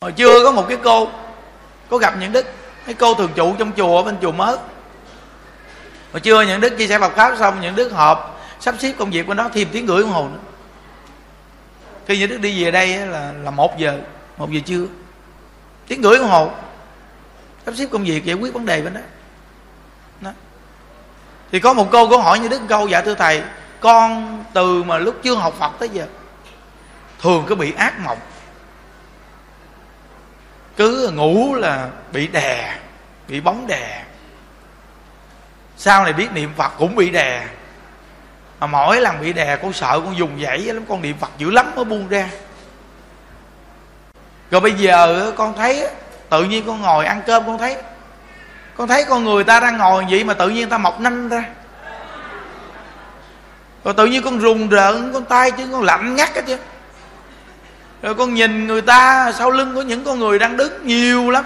hồi chưa có một cái cô có gặp những đức cái cô thường trụ trong chùa bên chùa mới. Hồi trưa những đức chia sẻ Phật pháp xong những đức họp sắp xếp công việc của nó thêm tiếng gửi đồng hồ nữa. Khi những đức đi về đây là là một giờ một giờ trưa. Tiếng gửi đồng hồ sắp xếp công việc giải quyết vấn đề bên đó, đó. thì có một cô có hỏi như đức câu dạ thưa thầy con từ mà lúc chưa học phật tới giờ thường cứ bị ác mộng cứ ngủ là bị đè, bị bóng đè. Sau này biết niệm phật cũng bị đè. Mà mỗi lần bị đè, con sợ con dùng dãy lắm, con niệm phật dữ lắm mới buông ra. Rồi bây giờ con thấy tự nhiên con ngồi ăn cơm con thấy. Con thấy con người ta đang ngồi vậy mà tự nhiên ta mọc nanh ra. Rồi tự nhiên con rùng rợn, con tay chứ, con lạnh ngắt hết chứ rồi con nhìn người ta, sau lưng có những con người đang đứng nhiều lắm.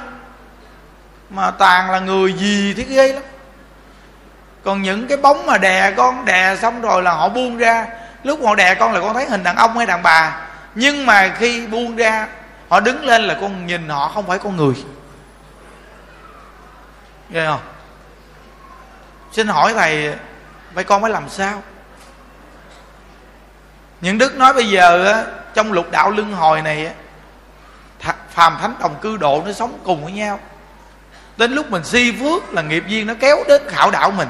Mà toàn là người gì thiết ghê lắm. Còn những cái bóng mà đè con, đè xong rồi là họ buông ra. Lúc họ đè con là con thấy hình đàn ông hay đàn bà. Nhưng mà khi buông ra, họ đứng lên là con nhìn họ không phải con người. Ghê không? Xin hỏi thầy, vậy con phải làm sao? Những đức nói bây giờ trong lục đạo luân hồi này phàm thánh đồng cư độ nó sống cùng với nhau. Đến lúc mình si phước là nghiệp duyên nó kéo đến khảo đạo mình.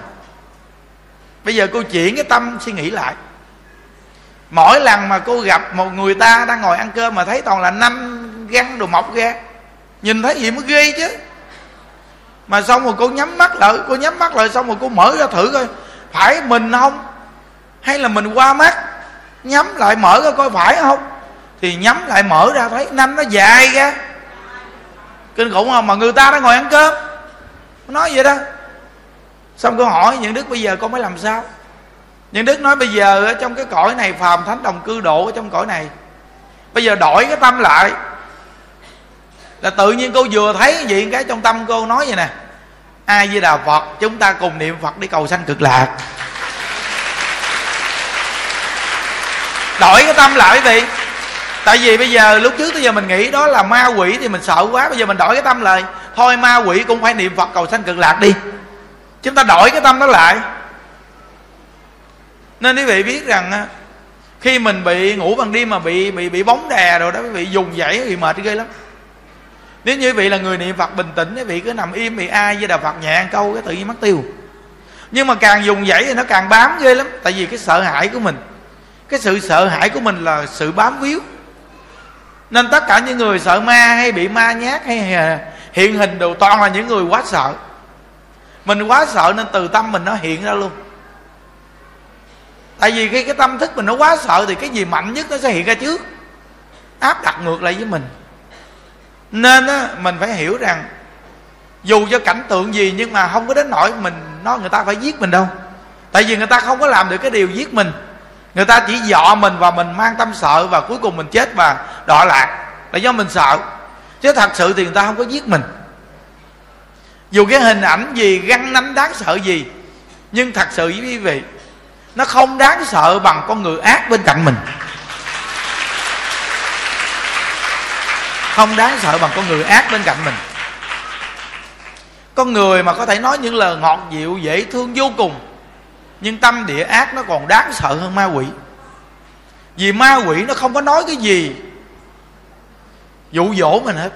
Bây giờ cô chuyển cái tâm suy nghĩ lại. Mỗi lần mà cô gặp một người ta đang ngồi ăn cơm mà thấy toàn là năm găng đồ mọc ra, nhìn thấy gì mới ghê chứ. Mà xong rồi cô nhắm mắt lại, cô nhắm mắt lại xong rồi cô mở ra thử coi, phải mình không? Hay là mình qua mắt? Nhắm lại mở ra coi phải không? Thì nhắm lại mở ra thấy năm nó dài ra. Kinh khủng không? Mà người ta đang ngồi ăn cơm. Nói vậy đó. Xong cô hỏi, những đức bây giờ con mới làm sao? Những đức nói, bây giờ ở trong cái cõi này, phàm thánh đồng cư độ ở trong cõi này. Bây giờ đổi cái tâm lại. Là tự nhiên cô vừa thấy gì, cái trong tâm cô nói vậy nè. Ai với đà phật, chúng ta cùng niệm phật đi cầu sanh cực lạc. Đổi cái tâm lại quý vị tại vì bây giờ lúc trước tới giờ mình nghĩ đó là ma quỷ thì mình sợ quá, bây giờ mình đổi cái tâm lại. Thôi ma quỷ cũng phải niệm phật cầu sanh cực lạc đi. Chúng ta đổi cái tâm đó lại. Nên quý vị biết rằng khi mình bị ngủ ban đêm mà bị bị bị bóng đè rồi đó, quý vị dùng dãy thì mệt ghê lắm. Nếu như quý vị là người niệm phật bình tĩnh, quý vị cứ nằm im bị ai với đà phật nhẹ câu cái tự nhiên mất tiêu. Nhưng mà càng dùng dãy thì nó càng bám ghê lắm, tại vì cái sợ hãi của mình cái sự sợ hãi của mình là sự bám víu. Nên tất cả những người sợ ma hay bị ma nhát hay hiện hình đều toàn là những người quá sợ. Mình quá sợ nên từ tâm mình nó hiện ra luôn. Tại vì khi cái tâm thức mình nó quá sợ thì cái gì mạnh nhất nó sẽ hiện ra trước. Áp đặt ngược lại với mình. Nên á, mình phải hiểu rằng dù cho cảnh tượng gì nhưng mà không có đến nỗi mình nói người ta phải giết mình đâu. Tại vì người ta không có làm được cái điều giết mình người ta chỉ dọ mình và mình mang tâm sợ và cuối cùng mình chết và đọa lạc. Là do mình sợ. Chứ thật sự thì người ta không có giết mình. Dù cái hình ảnh gì, găng nắm đáng sợ gì, nhưng thật sự với quý vị, nó không đáng sợ bằng con người ác bên cạnh mình. Không đáng sợ bằng con người ác bên cạnh mình. Con người mà có thể nói những lời ngọt dịu, dễ thương, vô cùng nhưng tâm địa ác nó còn đáng sợ hơn ma quỷ. Vì ma quỷ nó không có nói cái gì, dụ dỗ mình hết.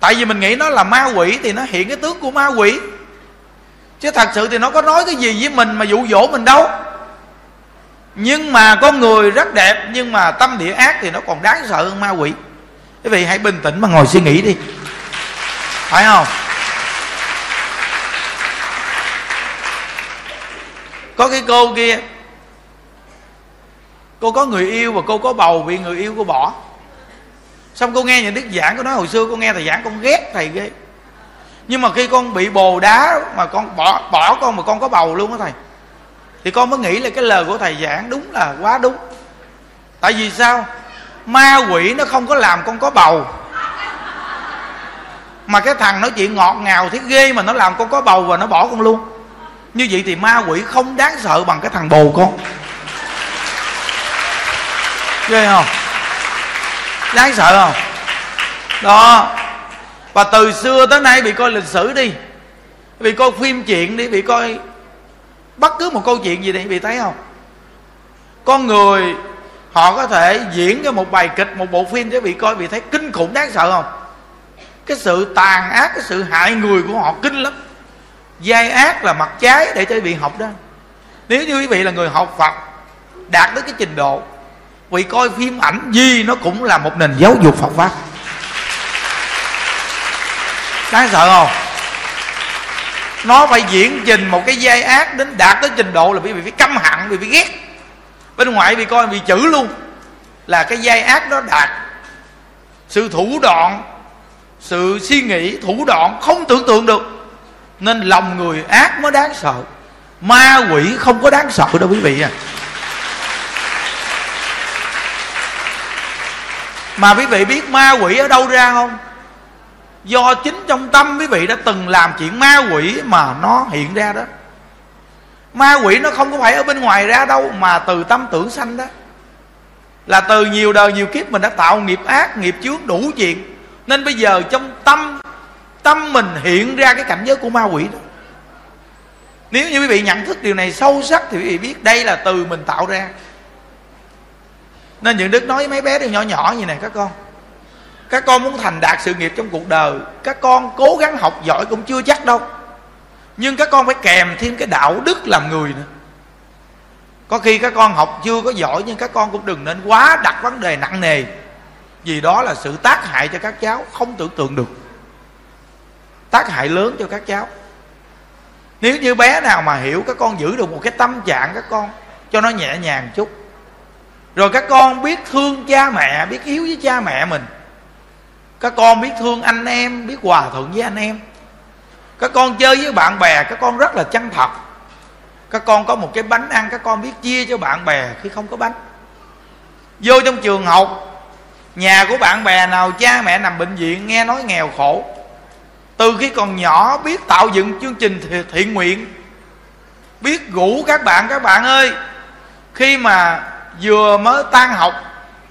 Tại vì mình nghĩ nó là ma quỷ thì nó hiện cái tướng của ma quỷ. Chứ thật sự thì nó có nói cái gì với mình mà dụ dỗ mình đâu. Nhưng mà con người rất đẹp, nhưng mà tâm địa ác thì nó còn đáng sợ hơn ma quỷ. Quý vị hãy bình tĩnh mà ngồi suy nghĩ đi. Phải không? Có cái cô kia. Cô có người yêu và cô có bầu bị người yêu cô bỏ. Xong cô nghe những đức giảng cô nói hồi xưa cô nghe thầy giảng con ghét thầy ghê. Nhưng mà khi con bị bồ đá mà con bỏ bỏ con mà con có bầu luôn á thầy, thì con mới nghĩ là cái lời của thầy giảng đúng là quá đúng. Tại vì sao? Ma quỷ nó không có làm con có bầu. Mà cái thằng nói chuyện ngọt ngào thiết ghê mà nó làm con có bầu và nó bỏ con luôn như vậy thì ma quỷ không đáng sợ bằng cái thằng bồ con. Ghê không? Đáng sợ không? Đó. Và từ xưa tới nay bị coi lịch sử đi. Bị coi phim chuyện đi, bị coi bất cứ một câu chuyện gì đi, bị thấy không? Con người, họ có thể diễn cho một bài kịch, một bộ phim cho bị coi, bị thấy kinh khủng, đáng sợ không? Cái sự tàn ác, cái sự hại người của họ kinh lắm giai ác là mặt trái để cho quý vị học đó. Nếu như quý vị là người học phật, đạt tới cái trình độ, vì coi phim ảnh gì nó cũng là một nền giáo dục phật pháp. Đáng sợ không? Nó phải diễn trình một cái giai ác đến đạt tới trình độ là quý vị phải căm hận, Quý vị ghét. Bên ngoài bị coi bị chữ luôn, là cái giai ác đó đạt. Sự thủ đoạn, sự suy nghĩ thủ đoạn không tưởng tượng được nên lòng người ác mới đáng sợ. Ma quỷ không có đáng sợ đâu quý vị à. Mà quý vị biết ma quỷ ở đâu ra không? Do chính trong tâm quý vị đã từng làm chuyện ma quỷ mà nó hiện ra đó. Ma quỷ nó không có phải ở bên ngoài ra đâu mà từ tâm tưởng sanh đó. Là từ nhiều đời nhiều kiếp mình đã tạo nghiệp ác, nghiệp chướng đủ chuyện. Nên bây giờ trong tâm tâm mình hiện ra cái cảnh giới của ma quỷ đó. Nếu như quý vị nhận thức điều này sâu sắc thì quý vị biết đây là từ mình tạo ra. Nên những đức nói với mấy bé đều nhỏ nhỏ như này, các con. Các con muốn thành đạt sự nghiệp trong cuộc đời, các con cố gắng học giỏi cũng chưa chắc đâu. Nhưng các con phải kèm thêm cái đạo đức làm người nữa. Có khi các con học chưa có giỏi nhưng các con cũng đừng nên quá đặt vấn đề nặng nề. Vì đó là sự tác hại cho các cháu không tưởng tượng được tác hại lớn cho các cháu. Nếu như bé nào mà hiểu các con giữ được một cái tâm trạng các con, cho nó nhẹ nhàng chút. Rồi các con biết thương cha mẹ, biết yếu với cha mẹ mình. Các con biết thương anh em, biết hòa thuận với anh em. Các con chơi với bạn bè, các con rất là chân thật. Các con có một cái bánh ăn, các con biết chia cho bạn bè khi không có bánh. Vô trong trường học, nhà của bạn bè nào, cha mẹ nằm bệnh viện, nghe nói nghèo khổ từ khi còn nhỏ biết tạo dựng chương trình thiện nguyện. Biết rủ các bạn các bạn ơi, khi mà vừa mới tan học,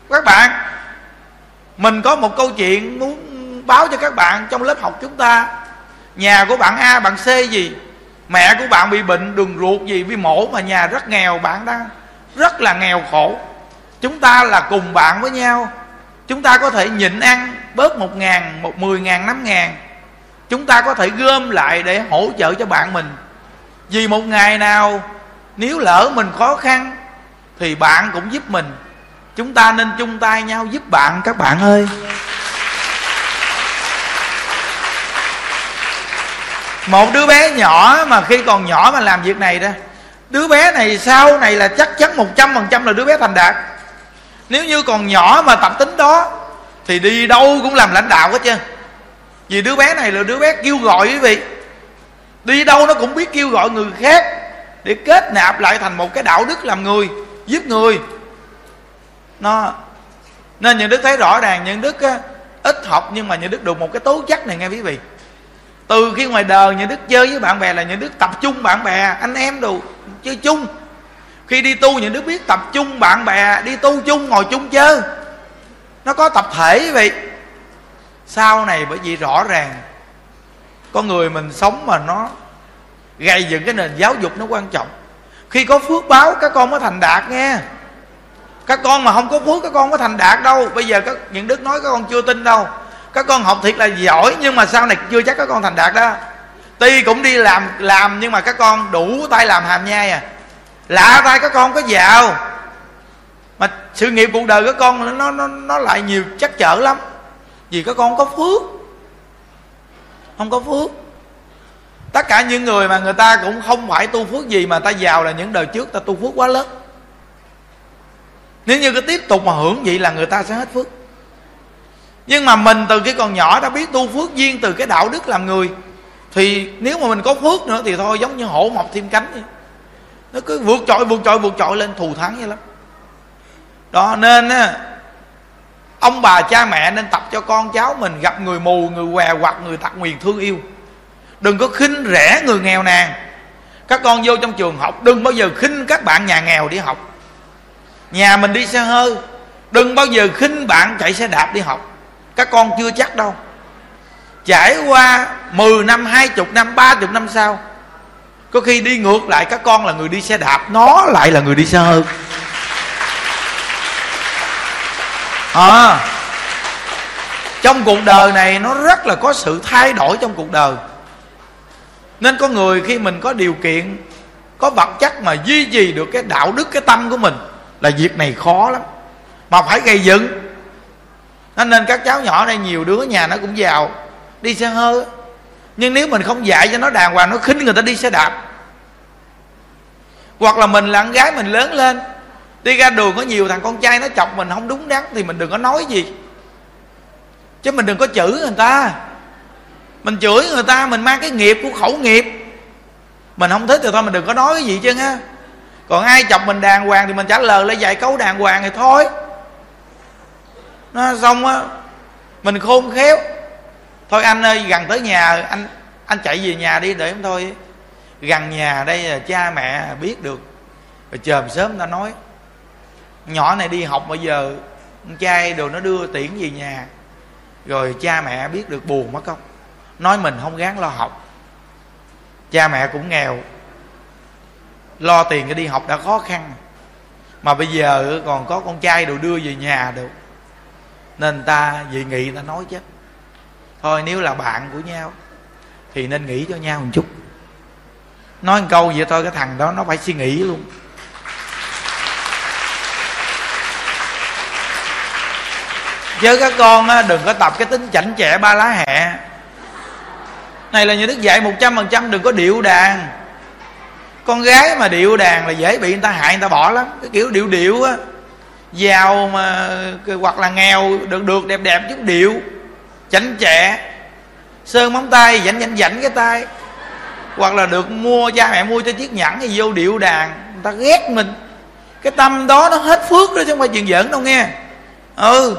các bạn, mình có một câu chuyện muốn báo cho các bạn trong lớp học chúng ta. Nhà của bạn a, bạn c gì? Mẹ của bạn bị bệnh đường ruột gì? Bị mổ mà nhà rất nghèo, bạn đang rất là nghèo khổ. Chúng ta là cùng bạn với nhau. Chúng ta có thể nhịn ăn bớt một ngàn, một mười ngàn, năm ngàn chúng ta có thể gom lại để hỗ trợ cho bạn mình. Vì một ngày nào, nếu lỡ mình khó khăn, thì bạn cũng giúp mình. Chúng ta nên chung tay nhau giúp bạn, các bạn ơi. Một đứa bé nhỏ mà khi còn nhỏ mà làm việc này đó, đứa bé này sau này là chắc chắn một trăm phần trăm là đứa bé thành đạt. Nếu như còn nhỏ mà tập tính đó, thì đi đâu cũng làm lãnh đạo hết trơn vì đứa bé này là đứa bé kêu gọi quý vị. Đi đâu nó cũng biết kêu gọi người khác để kết nạp lại thành một cái đạo đức làm người giúp người. Nó nên những đức thấy rõ ràng những đức á, ít học nhưng mà những đức được một cái tố chất này nghe quý vị. Từ khi ngoài đời những đức chơi với bạn bè là những đức tập trung bạn bè anh em đồ chơi chung. Khi đi tu những đức biết tập trung bạn bè đi tu chung ngồi chung chơi. Nó có tập thể quý vị sau này bởi vì rõ ràng con người mình sống mà nó gây dựng cái nền giáo dục nó quan trọng. Khi có phước báo, các con mới thành đạt nghe. Các con mà không có phước, các con có thành đạt đâu. Bây giờ các, những đức nói các con chưa tin đâu. Các con học thiệt là giỏi, nhưng mà sau này chưa chắc các con thành đạt đó. Tuy cũng đi làm làm, nhưng mà các con đủ tay làm hàm nhai à. Lạ tay các con có giàu. Mà sự nghiệp cuộc đời các con nó nó nó lại nhiều chắc chở lắm vì các con có phước. Không có phước. Tất cả những người mà người ta cũng không phải tu phước gì mà ta giàu là những đời trước, ta tu phước quá lớn. Nếu như cứ tiếp tục mà hưởng vậy là người ta sẽ hết phước. Nhưng mà mình từ cái còn nhỏ đã biết tu phước duyên từ cái đạo đức làm người, thì nếu mà mình có phước nữa thì thôi, giống như hổ mọc thêm cánh vậy. Nó cứ vượt trội vượt trội vượt trội lên thù thắng vậy lắm. Đó, nên á ông bà cha mẹ nên tập cho con cháu mình gặp người mù, người què hoặc người tật nguyền thương yêu. Đừng có khinh rẻ người nghèo nàn. Các con vô trong trường học, đừng bao giờ khinh các bạn nhà nghèo đi học. Nhà mình đi xe hơi, đừng bao giờ khinh bạn chạy xe đạp đi học. Các con chưa chắc đâu. Trải qua 10 năm 20 năm 30 năm sau, có khi đi ngược lại, các con là người đi xe đạp, nó lại là người đi xe hơi. À. à, trong cuộc đời này nó rất là có sự thay đổi trong cuộc đời. Nên có người khi mình có điều kiện có vật chất mà duy trì được cái đạo đức cái tâm của mình là việc này khó lắm. Mà phải gây dựng. Nên các cháu nhỏ đây nhiều đứa nhà nó cũng giàu đi xe hơi nhưng nếu mình không dạy cho nó đàng hoàng nó khinh người ta đi xe đạp. Hoặc là mình là con gái mình lớn lên đi ra đường có nhiều thằng con trai nó chọc mình, không đúng đắn thì mình đừng có nói gì. Chứ mình đừng có chửi người ta. Mình chửi người ta, mình mang cái nghiệp của khẩu nghiệp. Mình không thích thì thôi, mình đừng có nói cái gì chứ nha. Còn ai chọc mình đàng hoàng thì mình trả lời lại vài câu đàng hoàng thì thôi. Nó xong á, mình khôn khéo. Thôi anh ơi, gần tới nhà, anh anh chạy về nhà đi để em thôi. Gần nhà đây là cha mẹ, biết được. Rồi chờm sớm ta nói nhỏ này đi học bây giờ trai đồ nó đưa tiễn về nhà. Rồi cha mẹ biết được buồn mất không nói mình không gán lo học. Cha mẹ cũng nghèo. Lo tiền cho đi học đã khó khăn. Mà bây giờ còn có con trai đồ đưa về nhà được. Nên ta dị nghị ta nói chứ. Thôi nếu là bạn của nhau, thì nên nghĩ cho nhau một chút. Nói một câu vậy thôi, cái thằng đó nó phải suy nghĩ luôn. Chứ các con đừng có tập cái tính chảnh chẹ ba lá hẹ. Này là nhà đức dạy một trăm phần trăm đừng có điệu đàn. Con gái mà điệu đàn là dễ bị người ta hại, người ta bỏ lắm. Cái kiểu điệu điệu á, giàu mà hoặc là nghèo, được được, đẹp đẹp chút điệu, chảnh chẹ sơn móng tay dảnh dảnh dảnh cái tay. Hoặc là được mua, cha mẹ mua cho chiếc nhẫn thì vô điệu đàn. Người ta ghét mình. Cái tâm đó nó hết phước đó chứ không phải chuyện giỡn đâu nghe. Ừ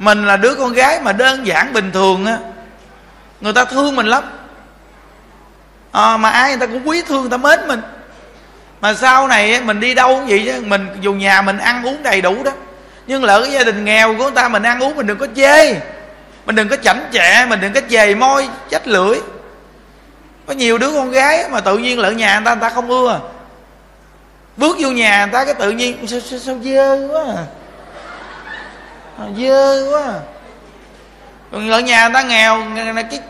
mình là đứa con gái mà đơn giản bình thường á. Người ta thương mình lắm. À, mà ai người ta cũng quý thương người ta mến mình. Mà sau này mình đi đâu cũng vậy chứ. Mình dù nhà mình ăn uống đầy đủ đó nhưng lỡ cái gia đình nghèo của người ta mình ăn uống mình đừng có chê. Mình đừng có chảnh chẹ mình đừng có chề môi chách lưỡi. Có nhiều đứa con gái mà tự nhiên lỡ nhà người ta người ta không ưa. Bước vô nhà người ta cái tự nhiên sao, sao, sao dơ quá à? Ờ, dơ quá à. còn lỡ nhà người ta nghèo cái,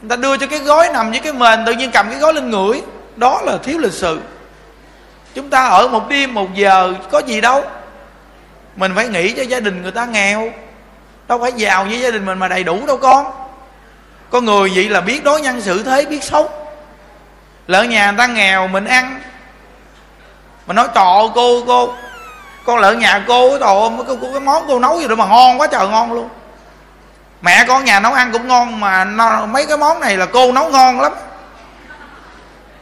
người ta đưa cho cái gói nằm với cái mền, tự nhiên cầm cái gói lên ngửi. Đó là thiếu lịch sự. Chúng ta ở một đêm, một giờ, có gì đâu. Mình phải nghĩ cho gia đình người ta nghèo. Đâu phải giàu với gia đình mình mà đầy đủ đâu con. Có người vậy là biết đối nhân xử thế, biết sống lỡ nhà người ta nghèo, mình ăn. Mà nói trọ cô cô con lợn nhà cô trời cái, cái món cô nấu gì đó mà ngon quá trời ngon luôn. Mẹ con nhà nấu ăn cũng ngon mà nó, mấy cái món này là cô nấu ngon lắm.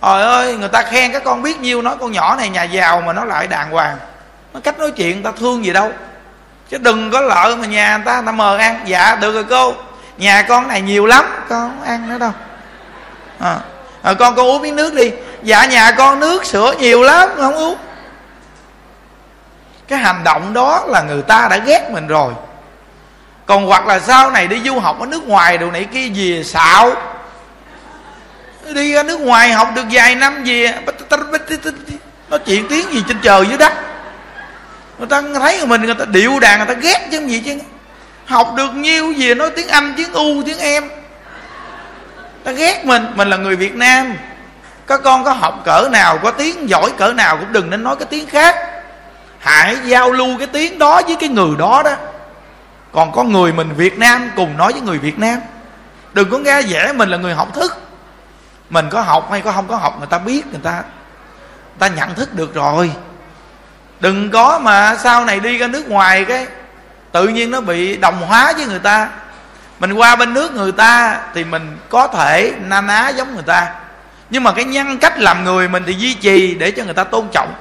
Trời ơi người ta khen các con biết nhiêu nói con nhỏ này nhà giàu mà nó lại đàng hoàng. Nó cách nói chuyện ta thương gì đâu. Chứ đừng có lợi mà nhà người ta người ta mờ ăn. Dạ được rồi cô. Nhà con này nhiều lắm con không ăn nữa đâu. À, à, con con uống miếng nước đi. Dạ nhà con nước sữa nhiều lắm không uống cái hành động đó là người ta đã ghét mình rồi. Còn hoặc là sau này đi du học ở nước ngoài đồ này kia gì xạo. Đi ra nước ngoài học được vài năm gì nó chuyện tiếng gì trên trời dưới đất. Người ta thấy mình, người ta điệu đàn, người ta ghét chứ gì chứ. Học được nhiêu gì nói tiếng anh, tiếng u, tiếng em ta ghét mình mình là người việt nam. Các con có học cỡ nào, có tiếng giỏi cỡ nào cũng đừng nên nói cái tiếng khác hãy giao lưu cái tiếng đó với cái người đó đó. Còn có người mình việt nam cùng nói với người việt nam. Đừng có nghe dễ mình là người học thức. Mình có học hay có không có học người ta biết người ta. Người ta nhận thức được rồi. Đừng có mà sau này đi ra nước ngoài cái tự nhiên nó bị đồng hóa với người ta. Mình qua bên nước người ta thì mình có thể na ná giống người ta. Nhưng mà cái nhân cách làm người mình thì duy trì để cho người ta tôn trọng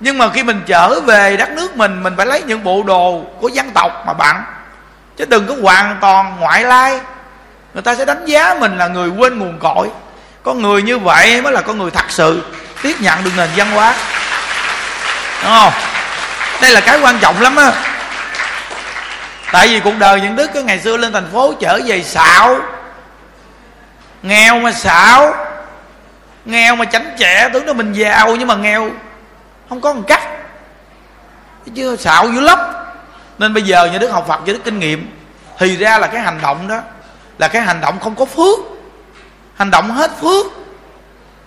nhưng mà khi mình trở về đất nước mình mình phải lấy những bộ đồ của dân tộc mà bạn. Chứ đừng có hoàn toàn ngoại lai. Người ta sẽ đánh giá mình là người quên nguồn cội. Con người như vậy mới là con người thật sự tiếp nhận được nền văn hóa. Đúng không? Đây là cái quan trọng lắm á. Tại vì cuộc đời những đức cái ngày xưa lên thành phố trở về xạo. Nghèo mà xạo. Nghèo mà chánh trẻ tưởng là mình giàu nhưng mà nghèo không có một cách. Chứ chưa xạo dữ lắm. Nên bây giờ như đức học phật như đức kinh nghiệm, thì ra là cái hành động đó, là cái hành động không có phước. Hành động hết phước.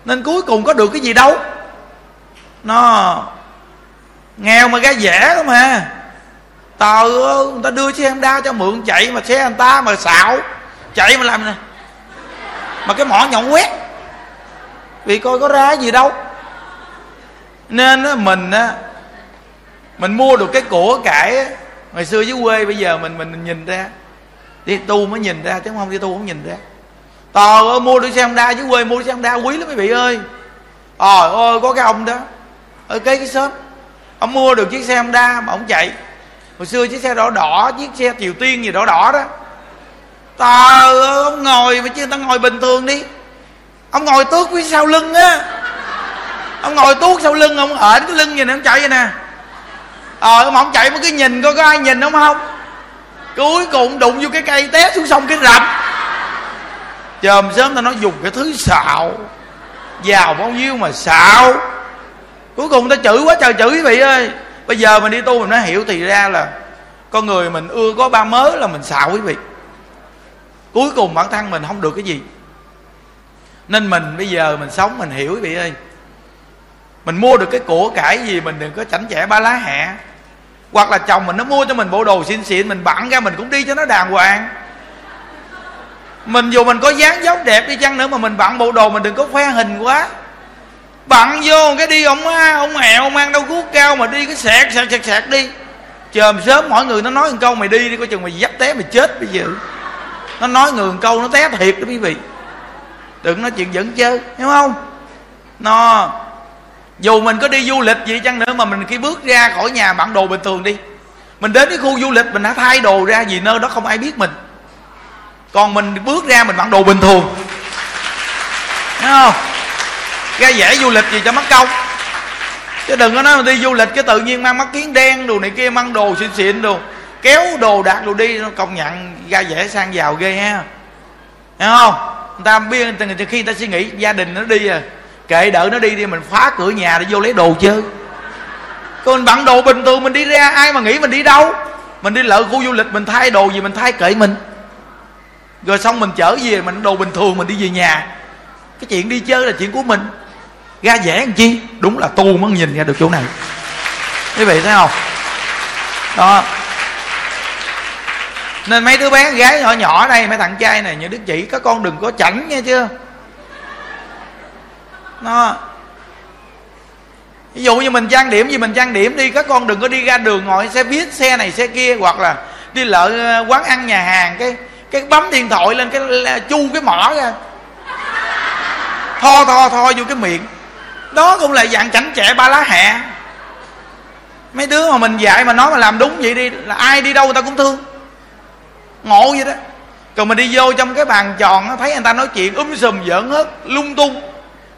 Nên cuối cùng có được cái gì đâu. Nó nghèo mà ra rẻ đó mà. Tờ người ta đưa xe đa cho mượn, chạy mà xe người ta mà xạo. Chạy mà làm nè. Mà cái mỏ nhọn quét. Vì coi có ra gì đâu nên á, mình á mình mua được cái của cải á, ngày xưa dưới quê bây giờ mình mình nhìn ra. Đi tu mới nhìn ra chứ không đi tu không nhìn ra. Tò ơi mua được xe honda dưới quê mua được xe honda quý lắm mấy vị ơi. Trời ơi có cái ông đó. Ở cái cái shop. Ông mua được chiếc xe honda mà ông chạy. Hồi xưa chiếc xe đỏ đỏ chiếc xe triều tiên gì đỏ đỏ đó. Tờ ơi ông ngồi mà chứ người ta ngồi bình thường đi. Ông ngồi tước phía sau lưng á ông ngồi tuốt sau lưng ông ờ, ở cái lưng gì ông chạy vậy nè. Ờ mà ông chạy mới cứ nhìn, coi có ai nhìn ông không? Cuối cùng đụng vô cái cây té xuống sông cái rập chòm sớm ta nói, dùng cái thứ xạo. Giàu bao nhiêu mà xạo. Cuối cùng ta chửi quá trời chửi quý vị ơi. Bây giờ mình đi tu mình mới hiểu thì ra là con người mình ưa có ba mớ là mình xạo quý vị. Cuối cùng bản thân mình không được cái gì. Nên mình bây giờ mình sống mình hiểu quý vị ơi mình mua được cái của cải gì mình đừng có chảnh chẽ ba lá hẹ. Hoặc là chồng mình nó mua cho mình bộ đồ xịn xịn, mình bẵng ra mình cũng đi cho nó đàng hoàng. Mình dù mình có dáng dốc đẹp đi chăng nữa mà mình bận bộ đồ mình đừng có khoe hình quá. Bận vô cái đi, ông ông ẹo mang đâu cú cao mà đi cái sẹt sẹt sẹt sẹt đi. Chờm sớm mọi người nó nói một câu, mày đi đi, coi chừng mày dắt té mày chết bây giờ. Nó nói người một câu, nó té thiệt đó quý vị. Đừng nói chuyện dẫn chơi, hiểu không? Nó dù mình có đi du lịch gì chăng nữa mà mình khi bước ra khỏi nhà bản đồ bình thường đi, mình đến cái khu du lịch mình đã thay đồ ra vì nơi đó không ai biết mình. Còn mình bước ra mình mặc đồ bình thường. Thấy không? Ra vẻ du lịch gì cho mất công chứ đừng có nói mà đi du lịch cái tự nhiên mang mắt kiến đen đồ này kia, mang đồ xịn xịn đồ, kéo đồ đạc đồ đi, nó công nhận ra vẻ sang giàu ghê ha. Thấy không? Người ta biết khi người ta suy nghĩ, gia đình nó đi à kệ đợi nó đi đi, mình phá cửa nhà để vô lấy đồ chơi. Còn mình bận đồ bình thường, mình đi ra, ai mà nghĩ mình đi đâu? Mình đi lỡ khu du lịch, mình thay đồ gì, mình thay kệ mình. Rồi xong mình chở về, mình đồ bình thường, mình đi về nhà. Cái chuyện đi chơi là chuyện của mình. Ra dễ làm chi? Đúng là tu mới nhìn ra được chỗ này. Quý vị thấy không? Đó. Nên mấy đứa bé gái nhỏ nhỏ đây, mấy thằng trai này như đức chị các con đừng có chảnh nghe chưa? Nó. Ví dụ như mình trang điểm gì mình trang điểm đi, các con đừng có đi ra đường ngồi xe buýt, xe này xe kia, hoặc là đi lợ ờ, quán ăn nhà hàng, cái cái bấm điện thoại lên, cái chu cái mỏ ra. Tho tho tho vô cái miệng. Đó cũng là dạng chảnh chẹ ba lá hẹ mấy đứa mà mình dạy mà nói mà làm đúng vậy đi, là ai đi đâu người ta cũng thương. Ngộ vậy đó. Còn mình đi vô trong cái bàn tròn thấy người ta nói chuyện um sùm giỡn hết, lung tung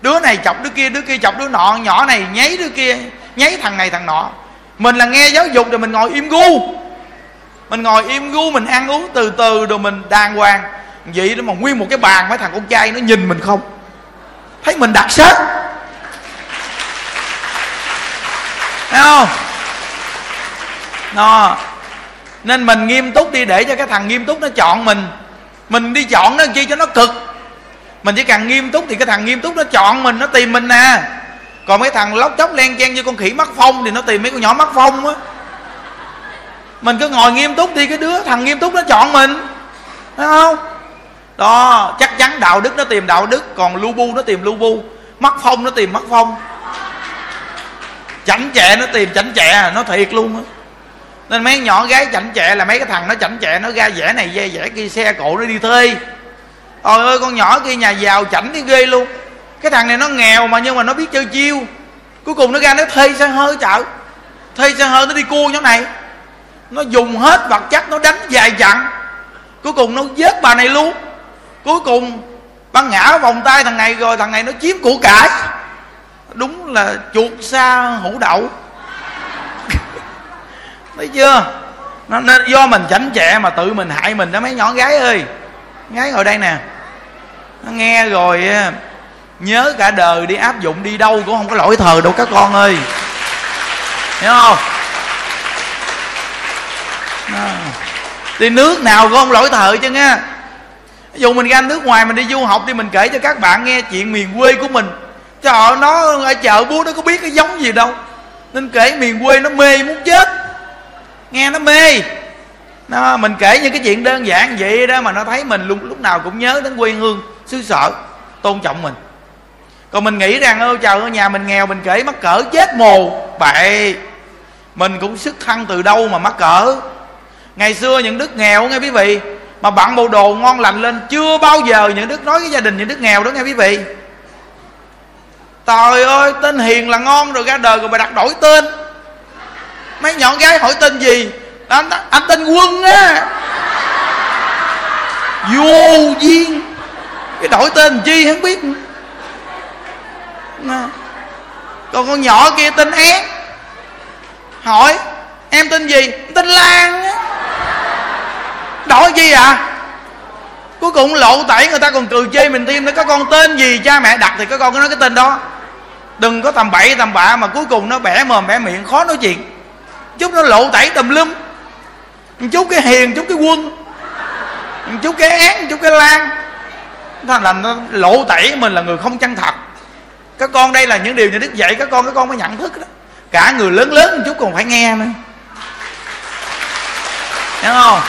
đứa này chọc đứa kia đứa kia chọc đứa nọ, nhỏ này nháy đứa kia, nháy thằng này thằng nọ. Mình là nghe giáo dục rồi mình ngồi im gu. Mình ngồi im gu, mình ăn uống từ từ rồi mình đàng hoàng. Vậy đó mà nguyên một cái bàn, mấy thằng con trai nó nhìn mình không? Thấy mình đặc sắc. Thấy không? Nó nên mình nghiêm túc đi để cho cái thằng nghiêm túc nó chọn mình. Mình đi chọn nó chi cho nó cực mình chỉ cần nghiêm túc thì cái thằng nghiêm túc nó chọn mình, nó tìm mình nè. Còn mấy thằng lóc chóc len chen như con khỉ mắc phong thì nó tìm mấy con nhỏ mắc phong á. Mình cứ ngồi nghiêm túc đi, cái đứa thằng nghiêm túc nó chọn mình. Thấy không? Đó, chắc chắn đạo đức nó tìm đạo đức, còn lu bu nó tìm lu bu. Mắc phong nó tìm mắc phong. Chảnh chẹ nó tìm chảnh chẹ, nó thiệt luôn á. Nên mấy nhỏ gái chảnh chẹ là mấy cái thằng nó chảnh chẹ, nó ra vẻ này, ra vẻ kia, xe cộ, nó đi thuê. Ôi ơi con nhỏ kia nhà giàu chảnh đi ghê luôn. Cái thằng này nó nghèo mà nhưng mà nó biết chơi chiêu. Cuối cùng nó ra nó thuê xe hơi chợ. Thuê xe hơi nó đi cua chỗ này. Nó dùng hết vật chất nó đánh dài dặn. Cuối cùng nó giết bà này luôn. Cuối cùng băng ngã vòng tay thằng này rồi thằng này nó chiếm của cải. Đúng là chuột xa hủ đậu. Thấy chưa? Nó, nó do mình chảnh chẹ mà tự mình hại mình đó mấy nhỏ gái ơi gái ngồi đây nè. Nó nghe rồi nhớ cả đời đi áp dụng đi đâu cũng không có lỗi thờ đâu các con ơi. Hiểu không? Đi nước nào cũng không lỗi thờ chứ nghe ví dụ mình ra nước ngoài mình đi du học thì mình kể cho các bạn nghe chuyện miền quê của mình. Trời nó ở chợ búa nó có biết cái giống gì đâu. Nên kể miền quê nó mê muốn chết. Nghe nó mê nó, mình kể những cái chuyện đơn giản vậy đó mà nó thấy mình lúc, lúc nào cũng nhớ đến quê hương xứ sở tôn trọng mình. Còn mình nghĩ rằng ơ trời ơi nhà mình nghèo mình kể mắc cỡ chết mồ. Bậy mình cũng sức khăn từ đâu mà mắc cỡ? Ngày xưa những đức nghèo nghe quý vị mà bạn bộ đồ ngon lành lên chưa bao giờ những đức nói với gia đình những đức nghèo đó nghe quý vị. Trời ơi tên hiền là ngon rồi ra đời rồi mà đặt đổi tên. Mấy nhỏ gái hỏi tên gì? Anh, anh tên quân á. Vô duyên. Cái đổi tên chi không biết. Còn con nhỏ kia tên én hỏi em tên gì? Tên lan á. Đổi chi à? Cuối cùng lộ tẩy người ta còn cười chê mình thêm nữa. Có con tên gì cha mẹ đặt thì có con cứ nói cái tên đó. Đừng có tầm bậy tầm bạ mà cuối cùng nó bẻ mồm bẻ miệng khó nói chuyện. Chút nó lộ tẩy tùm lum chú chút cái hiền, chút cái quân chú chút cái án, chút cái lan. Nó làm nó lộ tẩy mình là người không chân thật. Các con đây là những điều nhà đức dạy, các con các con mới nhận thức đó. Cả người lớn lớn chút còn phải nghe nữa. Hiểu không?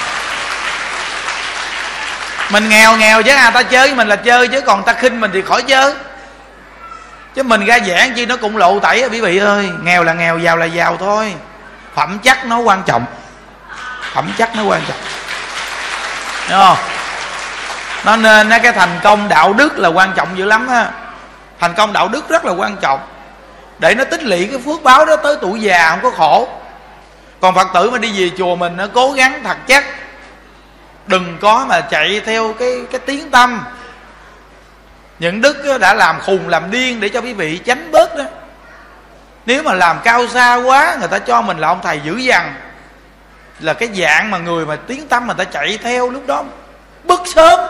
Mình nghèo nghèo chứ à ta chơi với mình là chơi chứ, còn ta khinh mình thì khỏi chơi. Chứ mình ra giảng chi nó cũng lộ tẩy quý vị ơi. Nghèo là nghèo, giàu là giàu thôi. Phẩm chất nó quan trọng phẩm chất nó quan trọng. Đúng không? Nó nên cái thành công đạo đức là quan trọng dữ lắm á. Thành công đạo đức rất là quan trọng. Để nó tích lũy cái phước báo đó tới tuổi già không có khổ. Còn phật tử mà đi về chùa mình nó cố gắng thật chắc. Đừng có mà chạy theo cái cái tiếng tâm. Những đức đã làm khùng làm điên để cho quý vị tránh bớt đó. Nếu mà làm cao xa quá, người ta cho mình là ông thầy dữ dằn là cái dạng mà người mà tiếng tâm mà ta chạy theo lúc đó bức sớm.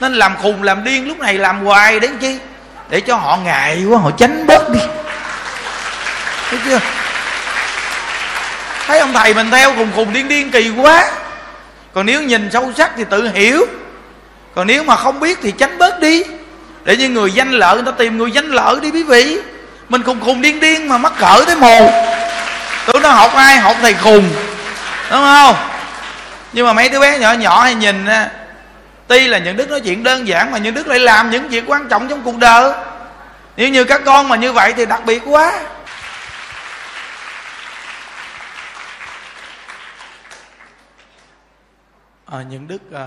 Nên làm khùng, làm điên, lúc này làm hoài đến chi? Để cho họ ngại quá, họ tránh bớt đi. Thấy chưa? Thấy ông thầy mình theo khùng khùng điên điên kỳ quá. Còn nếu nhìn sâu sắc thì tự hiểu. Còn nếu mà không biết thì tránh bớt đi. Để như người danh lợi, người ta tìm người danh lợi đi quý vị. Mình khùng khùng điên điên mà mắc cỡ tới mồ tụi nó học ai? Học thầy khùng đúng không? Nhưng mà mấy đứa bé nhỏ nhỏ hay nhìn tuy là những đức nói chuyện đơn giản mà những đức lại làm những việc quan trọng trong cuộc đời. Nếu như các con mà như vậy thì đặc biệt quá. À, những đức à,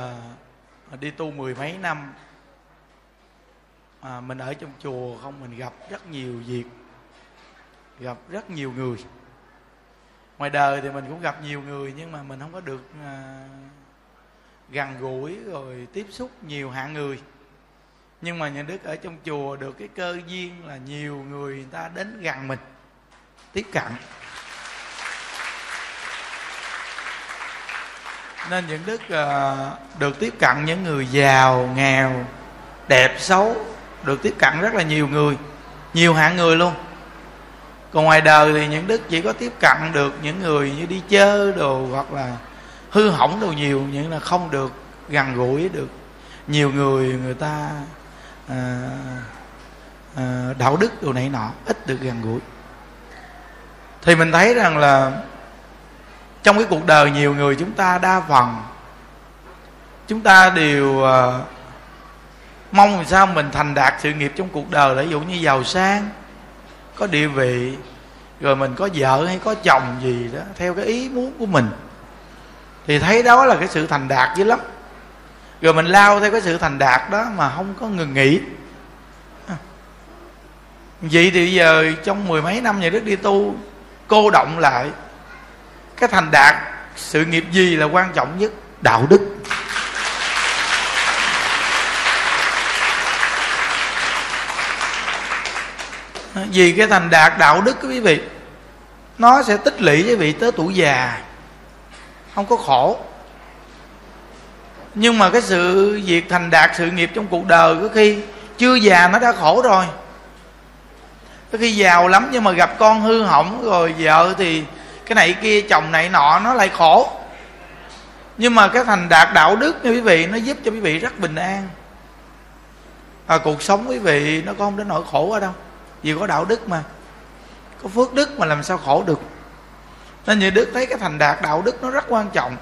ờ, đi tu mười mấy năm à, mình ở trong chùa không mình gặp rất nhiều việc gặp rất nhiều người ngoài đời thì mình cũng gặp nhiều người nhưng mà mình không có được à, gần gũi rồi tiếp xúc nhiều hạng người. Nhưng mà nhà đức ở trong chùa được cái cơ duyên là nhiều người người ta đến gần mình tiếp cận. Nên những đức uh, được tiếp cận những người giàu nghèo đẹp xấu được tiếp cận rất là nhiều người nhiều hạng người luôn còn ngoài đời thì những đức chỉ có tiếp cận được những người như đi chơi đồ hoặc là hư hỏng đồ nhiều nhưng là không được gần gũi được. Nhiều người người ta à, à, đạo đức đồ này nọ ít được gần gũi. Thì mình thấy rằng là trong cái cuộc đời nhiều người chúng ta đa phần chúng ta đều à, mong làm sao mình thành đạt sự nghiệp trong cuộc đời. Ví dụ như giàu sang có địa vị, rồi mình có vợ hay có chồng gì đó, theo cái ý muốn của mình, thì thấy đó là cái sự thành đạt dữ lắm. Rồi mình lao theo cái sự thành đạt đó mà không có ngừng nghỉ. Vậy thì giờ trong mười mấy năm nhà đức đi tu cô động lại, cái thành đạt, sự nghiệp gì là quan trọng nhất? Đạo đức. Vì cái thành đạt đạo đức quý vị nó sẽ tích lũy với vị tới tuổi già. Không có khổ. Nhưng mà cái sự việc thành đạt sự nghiệp trong cuộc đời có khi chưa già nó đã khổ rồi. Có khi giàu lắm nhưng mà gặp con hư hỏng rồi vợ thì cái này kia chồng này nọ nó lại khổ. Nhưng mà cái thành đạt đạo đức như quý vị nó giúp cho quý vị rất bình an. À, cuộc sống quý vị nó có không đến nỗi khổ ở đâu vì có đạo đức mà. Có phước đức mà làm sao khổ được. Nên như đức thấy cái thành đạt đạo đức nó rất quan trọng.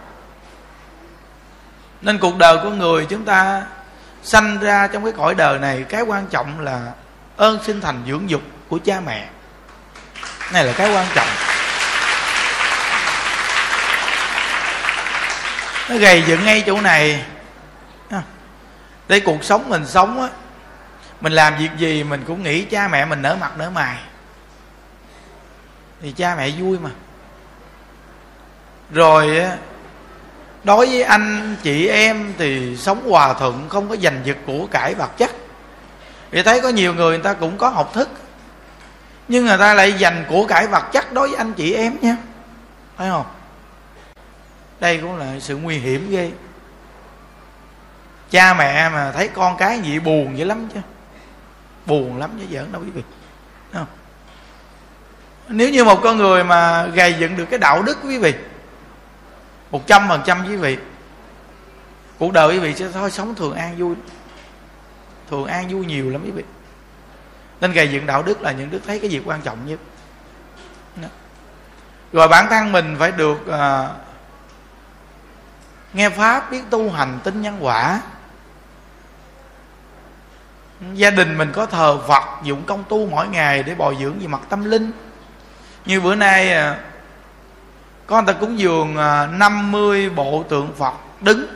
Nên cuộc đời của người chúng ta sanh ra trong cái cõi đời này, cái quan trọng là ơn sinh thành dưỡng dục của cha mẹ. Này là cái quan trọng. Nó gầy dựng ngay chỗ này. Để cuộc sống mình sống á mình làm việc gì mình cũng nghĩ cha mẹ mình nở mặt nở mày. Thì cha mẹ vui mà. Rồi đối với anh chị em thì sống hòa thuận, không có giành giật của cải vật chất. Vì thấy có nhiều người người ta cũng có học thức. Nhưng người ta lại dành của cải vật chất đối với anh chị em nha. Phải không? Đây cũng là sự nguy hiểm ghê. Cha mẹ mà thấy con cái gì buồn dữ lắm chứ buồn lắm chứ giỡn đâu quý vị. Không? nếu như một con người mà gầy dựng được cái đạo đức quý vị một trăm phần trăm quý vị cuộc đời quý vị sẽ thôi sống thường an vui thường an vui nhiều lắm quý vị. Nên gầy dựng đạo đức là những đức thấy cái việc quan trọng nhất. Rồi bản thân mình phải được uh, nghe pháp biết tu hành tin nhân quả gia đình mình có thờ phật, dụng công tu mỗi ngày để bồi dưỡng về mặt tâm linh. Như bữa nay à, con ta cúng dường à, 50 bộ tượng phật đứng.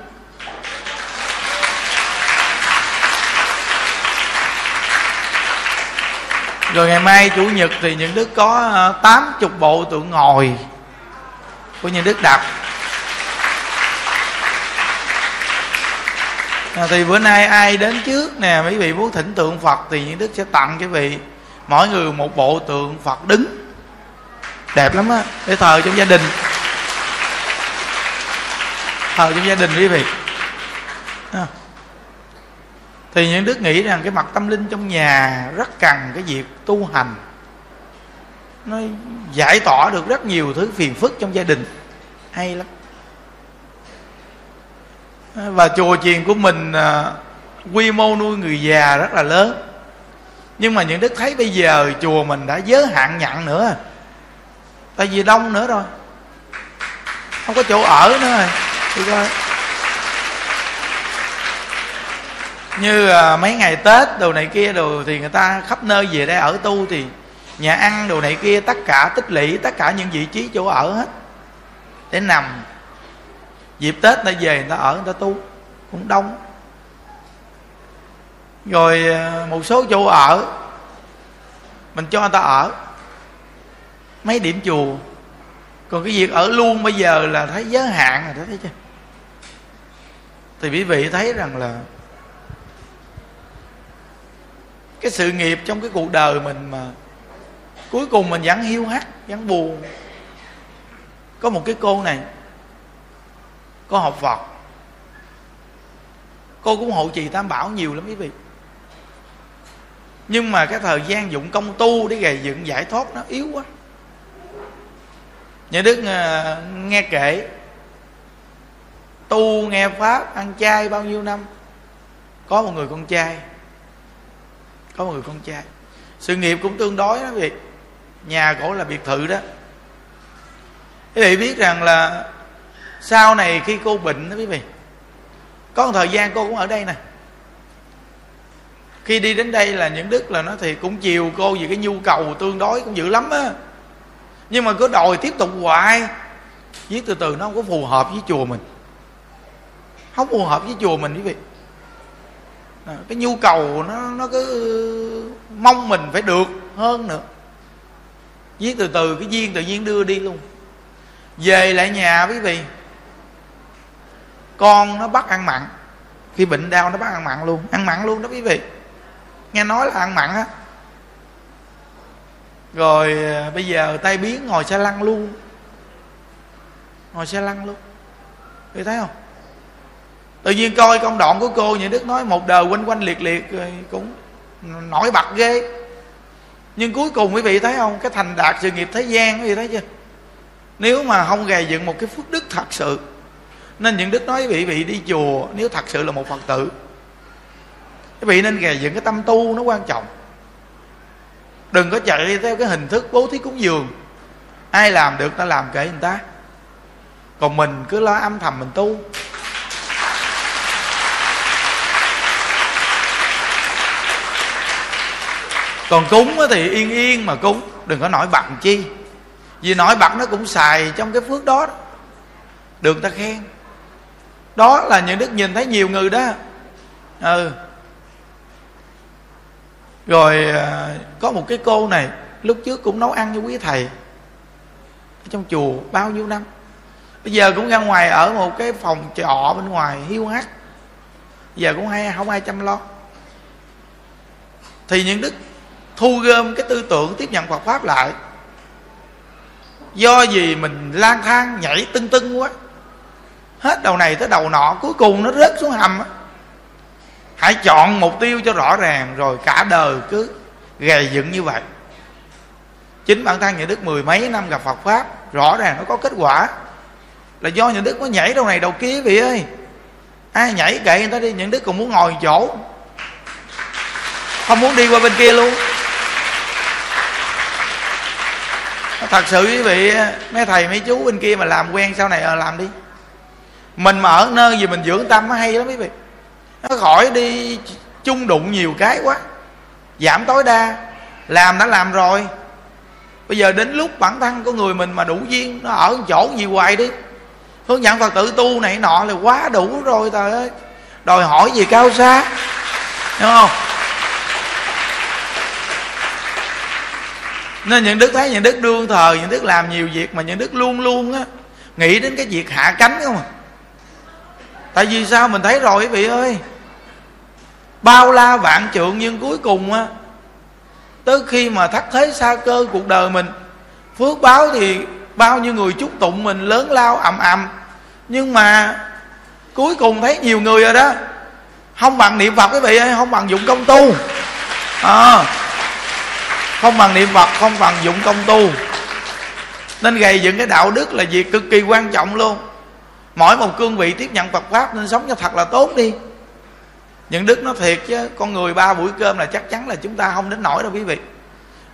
Rồi ngày mai chủ nhật thì những đức có à, 80 bộ tượng ngồi của những đức đặt à, thì bữa nay ai đến trước nè mấy vị muốn thỉnh tượng phật thì những đức sẽ tặng cho vị. Mỗi người một bộ tượng phật đứng. Đẹp lắm á để thờ trong gia đình. Thờ trong gia đình quý vị. À. thì những đức nghĩ rằng cái mặt tâm linh trong nhà rất cần cái việc tu hành. Nó giải tỏa được rất nhiều thứ phiền phức trong gia đình. Hay lắm và chùa chiền của mình à, quy mô nuôi người già rất là lớn. Nhưng mà những đức thấy bây giờ chùa mình đã giới hạn nhận nữa. Tại vì đông nữa rồi. Không có chỗ ở nữa rồi. Coi. Như à, mấy ngày tết đồ này kia đồ thì người ta khắp nơi về đây ở tu thì nhà ăn đồ này kia tất cả tích lũy tất cả những vị trí chỗ ở hết. Để nằm dịp tết ta về người ta ở, người ta tu, cũng đông. Rồi à, một số chỗ ở, mình cho người ta ở. Mấy điểm chùa. Còn cái việc ở luôn bây giờ là thấy giới hạn rồi đó thấy chưa? Thì quý vị thấy rằng là cái sự nghiệp trong cái cuộc đời mình mà cuối cùng mình vẫn hiu hắt, vẫn buồn. Có một cái cô này có học Phật. Cô cũng hộ trì tam bảo nhiều lắm quý vị. Nhưng mà cái thời gian dụng công tu để gầy dựng giải thoát nó yếu quá. Nhà đức à, nghe kể, tu nghe pháp, ăn chay bao nhiêu năm, có một người con trai. Có một người con trai. Sự nghiệp cũng tương đối đó việc vị. Nhà cổ là biệt thự đó. Quý vị biết rằng là sau này khi cô bệnh đó quý vị có một thời gian cô cũng ở đây nè. Khi đi đến đây là những đức là nó thì cũng chiều cô vì cái nhu cầu tương đối cũng dữ lắm á. Nhưng mà cứ đòi tiếp tục hoài. Viết từ từ nó không có phù hợp với chùa mình. Không phù hợp với chùa mình quý vị. À, cái nhu cầu nó nó cứ mong mình phải được hơn nữa. Viết từ từ cái duyên tự nhiên đưa đi luôn. Về lại nhà quý vị con nó bắt ăn mặn. Khi bệnh đau nó bắt ăn mặn luôn. Ăn mặn luôn đó quý vị. Nghe nói là ăn mặn á. Rồi à, bây giờ tay biến ngồi xe lăn luôn. Ngồi xe lăn luôn. Quý thấy không? Tự nhiên coi công đoạn của cô những đức nói một đời quanh quanh liệt liệt rồi cũng nổi bật ghê. Nhưng cuối cùng quý vị thấy không? Cái thành đạt sự nghiệp thế gian, quý vị thấy chưa? Nếu mà không gầy dựng một cái phước đức thật sự nên những đức nói quý vị đi chùa nếu thật sự là một phật tử. Quý vị nên gầy dựng cái tâm tu nó quan trọng. Đừng có chạy theo cái hình thức bố thí cúng dường. Ai làm được ta làm kệ người ta. Còn mình cứ lo âm thầm mình tu. Còn cúng thì yên yên mà cúng đừng có nổi bật chi. Vì nổi bật nó cũng xài trong cái phước đó, được ta khen đó là những đức nhìn thấy nhiều người đó. Ừ. Rồi à, có một cái cô này, lúc trước cũng nấu ăn cho quý thầy. Ở trong chùa bao nhiêu năm? Bây giờ cũng ra ngoài ở một cái phòng trọ bên ngoài hiu hắt giờ cũng hay, không ai chăm lo. Thì những đức thu gom cái tư tưởng tiếp nhận Phật pháp lại. Do gì mình lang thang, nhảy tưng tưng quá hết đầu này tới đầu nọ, cuối cùng nó rớt xuống hầm á. Hãy chọn mục tiêu cho rõ ràng, rồi cả đời cứ gầy dựng như vậy. Chính bản thân nhà đức mười mấy năm gặp phật pháp, rõ ràng nó có kết quả. Là do nhà đức có nhảy đầu này đầu kia vị ơi. Ai nhảy kệ người ta đi những đức còn muốn ngồi chỗ. Không muốn đi qua bên kia luôn. Thật sự quý vị, mấy thầy mấy chú bên kia mà làm quen sau này ờ làm đi mình mà ở nơi gì mình dưỡng tâm nó hay lắm quý vị. Nó khỏi đi chung đụng nhiều cái quá. Giảm tối đa. Làm đã làm rồi. Bây giờ đến lúc bản thân của người mình mà đủ duyên, nó ở chỗ gì hoài đi. Hướng dẫn phật tử tu này nọ là quá đủ rồi, trời ơi. Đòi hỏi gì cao xa. Đúng không? Nên những đức thấy, những đức đương thờ những đức làm nhiều việc mà những đức luôn luôn á, nghĩ đến cái việc hạ cánh không à? Tại vì sao mình thấy rồi quý vị ơi? Bao la vạn trượng nhưng cuối cùng á tới khi mà thắt thế xa cơ cuộc đời mình phước báo thì bao nhiêu người chúc tụng mình lớn lao ầm ầm. Nhưng mà cuối cùng thấy nhiều người rồi đó. Không bằng niệm phật quý vị ơi không bằng dụng công tu. À, không bằng niệm phật không bằng dụng công tu. Nên gầy dựng cái đạo đức là việc cực kỳ quan trọng luôn mỗi một cương vị tiếp nhận phật pháp nên sống cho thật là tốt đi. Những đức nó thiệt chứ con người ba buổi cơm là chắc chắn là chúng ta không đến nổi đâu quý vị.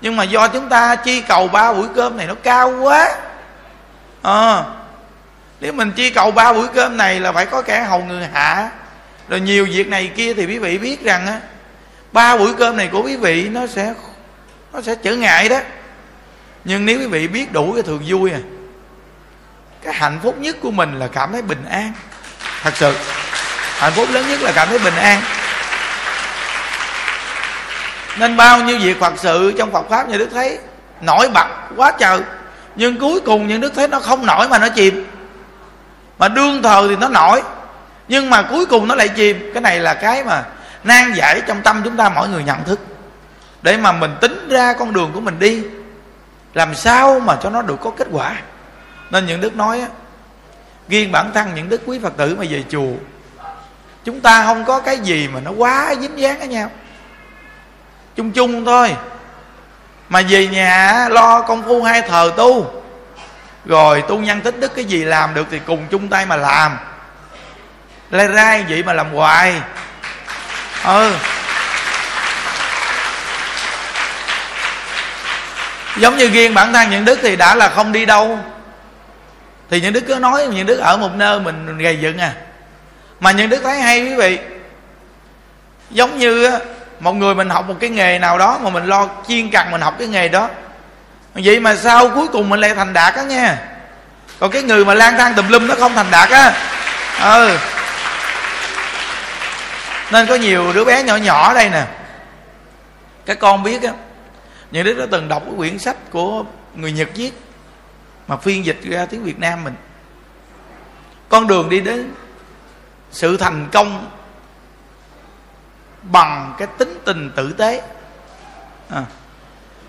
Nhưng mà do chúng ta chi cầu ba buổi cơm này nó cao quá. À, nếu mình chi cầu ba buổi cơm này là phải có kẻ hầu người hạ. Rồi nhiều việc này kia thì quý vị biết rằng á ba buổi cơm này của quý vị nó sẽ nó sẽ trở ngại đó. Nhưng nếu quý vị biết đủ cái thường vui à cái hạnh phúc nhất của mình là cảm thấy bình an. Thật sự, hạnh phúc lớn nhất là cảm thấy bình an. Nên bao nhiêu việc phật sự trong phật pháp như đức thấy nổi bật quá trời, nhưng cuối cùng những đức thấy nó không nổi mà nó chìm. Mà đương thờ thì nó nổi, nhưng mà cuối cùng nó lại chìm. Cái này là cái mà nan giải trong tâm chúng ta mỗi người nhận thức. Để mà mình tính ra con đường của mình đi, làm sao mà cho nó được có kết quả? Nên những đức nói á, riêng bản thân những đức quý phật tử mà về chùa, chúng ta không có cái gì mà nó quá dính dáng với nhau. Chung chung thôi. Mà về nhà lo công phu hai thờ tu, rồi tu nhân tích đức cái gì làm được thì cùng chung tay mà làm. Lai rai vậy mà làm hoài. Ừ. Giống như riêng bản thân những đức thì đã là không đi đâu thì những đức cứ nói, những đức ở một nơi mình gầy dựng à. Mà những đức thấy hay quý vị. Giống như một người mình học một cái nghề nào đó mà mình lo chuyên cần mình học cái nghề đó. Vậy mà sau cuối cùng mình lại thành đạt á nha còn cái người mà lang thang tùm lum nó không thành đạt á. Ừ. Nên có nhiều đứa bé nhỏ nhỏ đây nè. Các con biết á, những đứa đã từng đọc cái quyển sách của người nhật viết mà phiên dịch ra tiếng việt nam mình. Con đường đi đến sự thành công bằng cái tính tình tử tế. À,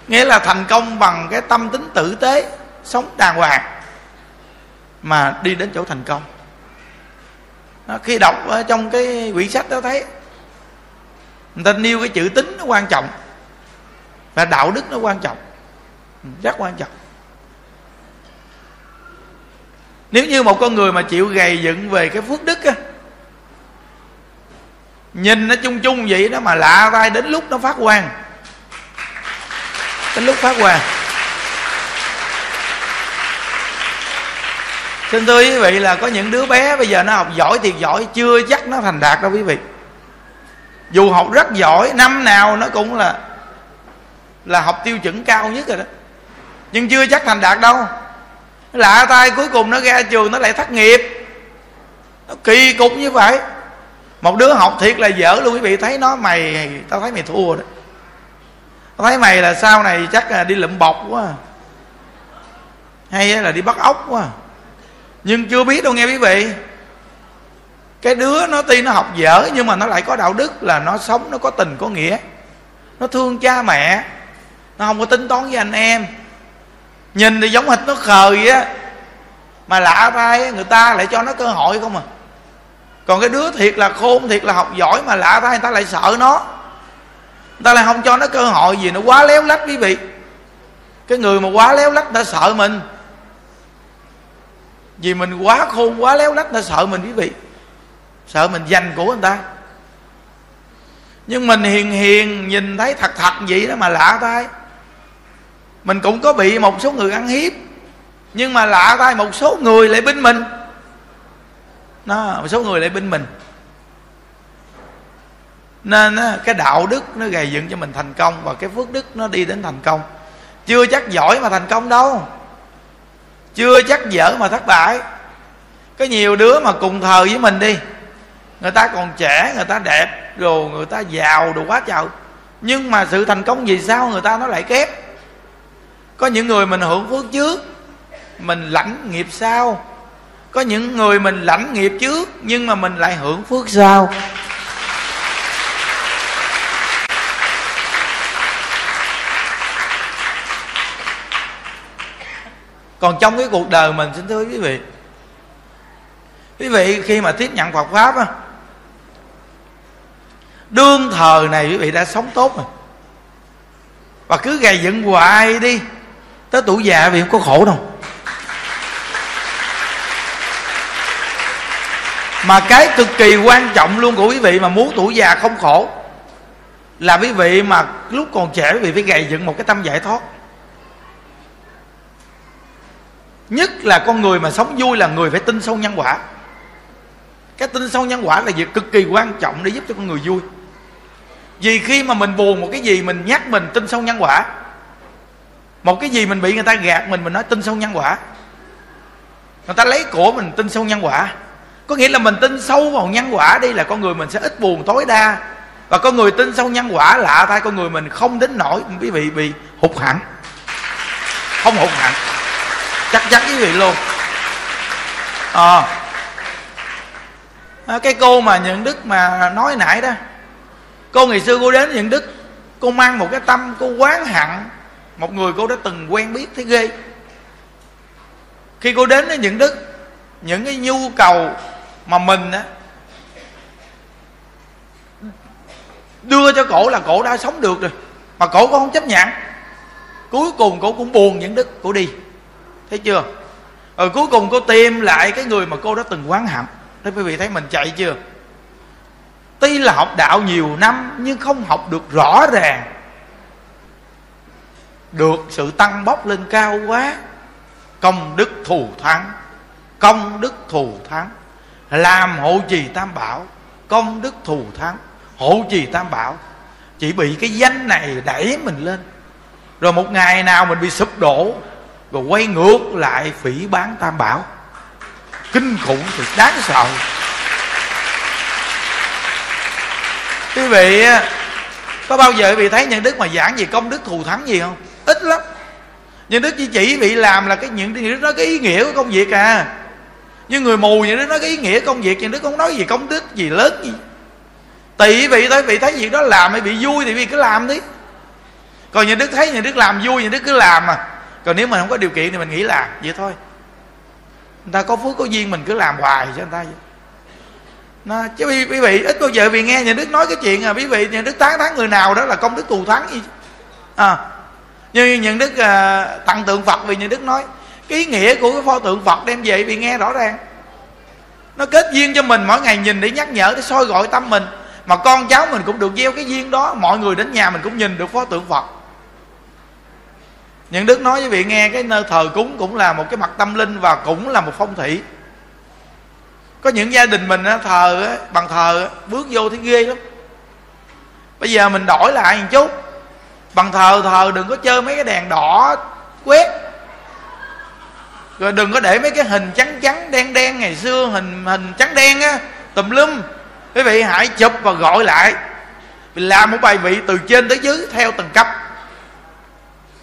nghĩa là thành công bằng cái tâm tính tử tế sống đàng hoàng mà đi đến chỗ thành công. Đó, khi đọc ở trong cái quyển sách đó thấy người ta nêu cái chữ tính nó quan trọng và đạo đức nó quan trọng. Ừ, rất quan trọng nếu như một con người mà chịu gầy dựng về cái phước đức á, nhìn nó chung chung vậy đó mà lạ vai đến lúc nó phát quang. Đến lúc phát quang. Xin thưa quý vị là có những đứa bé bây giờ nó học giỏi thì giỏi, chưa chắc nó thành đạt đâu quý vị. Dù học rất giỏi, năm nào nó cũng là là học tiêu chuẩn cao nhất rồi đó. Nhưng chưa chắc thành đạt đâu lạ tay cuối cùng nó ra trường, nó lại thất nghiệp. Nó kỳ cục như vậy. Một đứa học thiệt là dở luôn, quý vị. Thấy nó mày, tao thấy mày thua đó. Tao thấy mày là sau này chắc là đi lụm bọc quá. Hay là đi bắt ốc quá. Nhưng chưa biết đâu nghe quý vị. Cái đứa nó tuy nó học dở nhưng mà nó lại có đạo đức là nó sống, nó có tình, có nghĩa. Nó thương cha mẹ. Nó không có tính toán với anh em nhìn thì giống hệt nó khờ vậy á. Mà lạ tay người ta lại cho nó cơ hội không à. Còn cái đứa thiệt là khôn, thiệt là học giỏi mà lạ tay người ta lại sợ nó. Người ta lại không cho nó cơ hội gì nó quá léo lách quý vị. Cái người mà quá léo lách, người ta sợ mình. Vì mình quá khôn, quá léo lách, người ta sợ mình quý vị. Sợ mình giành của người ta. Nhưng mình hiền hiền, nhìn thấy thật thật vậy đó mà lạ tay mình cũng có bị một số người ăn hiếp, nhưng mà lạ tay một số người lại binh mình. Nó một số người lại binh mình. Nên cái đạo đức nó gầy dựng cho mình thành công và cái phước đức nó đi đến thành công. Chưa chắc giỏi mà thành công đâu. Chưa chắc dở mà thất bại. Có nhiều đứa mà cùng thờ với mình đi, người ta còn trẻ, người ta đẹp rồi người ta giàu đồ quá trời nhưng mà sự thành công vì sao người ta nó lại kép? Có những người mình hưởng phước trước, mình lãnh nghiệp sau. Có những người mình lãnh nghiệp trước, nhưng mà mình lại hưởng phước sau. Còn trong cái cuộc đời mình, xin thưa quý vị quý vị khi mà tiếp nhận Phật pháp á, đương thời này quý vị đã sống tốt rồi. Và cứ gầy dựng hoài đi tới tuổi già vì không có khổ đâu. Mà cái cực kỳ quan trọng luôn của quý vị mà muốn tuổi già không khổ là quý vị mà lúc còn trẻ quý vị phải gầy dựng một cái tâm giải thoát. Nhất là con người mà sống vui là người phải tin sâu nhân quả. Cái tin sâu nhân quả là việc cực kỳ quan trọng để giúp cho con người vui. Vì khi mà mình buồn một cái gì, mình nhắc mình tin sâu nhân quả một cái gì mình bị người ta gạt mình mình nói tin sâu nhân quả. Người ta lấy của mình tin sâu nhân quả. Có nghĩa là mình tin sâu vào nhân quả đi là con người mình sẽ ít buồn tối đa. Và con người tin sâu nhân quả lạ thay con người mình không đến nổi quý vị bị hụt hẳn. Không hụt hẳn. Chắc chắn quý vị luôn. À, cái cô mà nhận đức mà nói nãy đó. Cô ngày xưa cô đến nhận đức cô mang một cái tâm cô quán hẳn một người cô đã từng quen biết, thấy ghê. Khi cô đến với những đức những cái nhu cầu mà mình á, đưa cho cổ là cổ đã sống được rồi, mà cổ cũng không chấp nhận. Cuối cùng cổ cũng buồn những đức cổ đi, thấy chưa? Rồi cuối cùng cô tìm lại cái người mà cô đã từng quán hận. Thế quý vị thấy mình chạy chưa? Tuy là học đạo nhiều năm, nhưng không học được rõ ràng được sự tăng bốc lên cao quá, công đức thù thắng, công đức thù thắng. Làm hộ trì tam bảo, công đức thù thắng, hộ trì tam bảo. Chỉ bị cái danh này đẩy mình lên. Rồi một ngày nào mình bị sụp đổ, rồi quay ngược lại phỉ bán tam bảo. Kinh khủng thì đáng sợ. Quý vị có bao giờ quý vị thấy những đức mà giảng gì công đức thù thắng gì không? Ít lắm. Nhưng đức chỉ chỉ bị làm là cái những đức nói cái ý nghĩa của công việc à. Nhưng người mù những đức nói cái ý nghĩa công việc nhưng đức không nói gì công đức gì lớn gì. Tùy vị thôi vị thấy việc đó làm hay bị vui thì vị cứ làm đi. Còn những đức thấy những đức làm vui những đức cứ làm mà. Còn nếu mà không có điều kiện thì mình nghĩ làm vậy thôi. Người ta có phước có duyên mình cứ làm hoài cho người ta vậy. Nó, chứ quý, quý vị ít bao giờ vì nghe nhà đức nói cái chuyện à quý vị nhà đức tán thán người nào đó là công đức thù thắng gì à như những đức à, tặng tượng phật vì những đức nói cái ý nghĩa của cái pho tượng phật đem về bị nghe rõ ràng. Nó kết duyên cho mình mỗi ngày nhìn để nhắc nhở để soi gọi tâm mình. Mà con cháu mình cũng được gieo cái duyên đó mọi người đến nhà mình cũng nhìn được pho tượng phật. Những đức nói với vị nghe cái nơi thờ cúng cũng là một cái mặt tâm linh và cũng là một phong thủy. Có những gia đình mình thờ bằng thờ bước vô thấy ghê lắm. Bây giờ mình đổi lại một chút bằng thờ thờ, đừng có chơi mấy cái đèn đỏ quét. Rồi đừng có để mấy cái hình trắng trắng, đen đen ngày xưa, hình hình trắng đen á, tùm lum. Quý vị hãy chụp và gọi lại. Làm một bài vị từ trên tới dưới, theo từng cấp.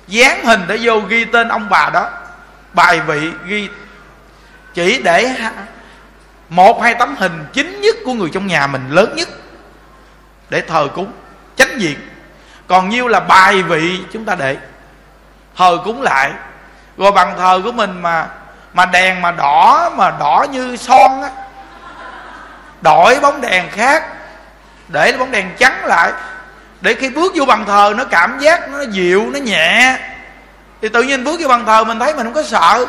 Dán hình để vô ghi tên ông bà đó. Bài vị ghi chỉ để một, hai tấm hình chính nhất của người trong nhà mình lớn nhất. Để thờ cúng, chánh diện còn nhiêu là bài vị chúng ta để. Thờ cúng lại. Rồi bằng thờ của mình mà mà đèn mà đỏ mà đỏ như son á. Đổi bóng đèn khác. Để bóng đèn trắng lại. Để khi bước vô bàn thờ, nó cảm giác nó dịu, nó nhẹ. Thì tự nhiên bước vô bàn thờ, mình thấy mình không có sợ.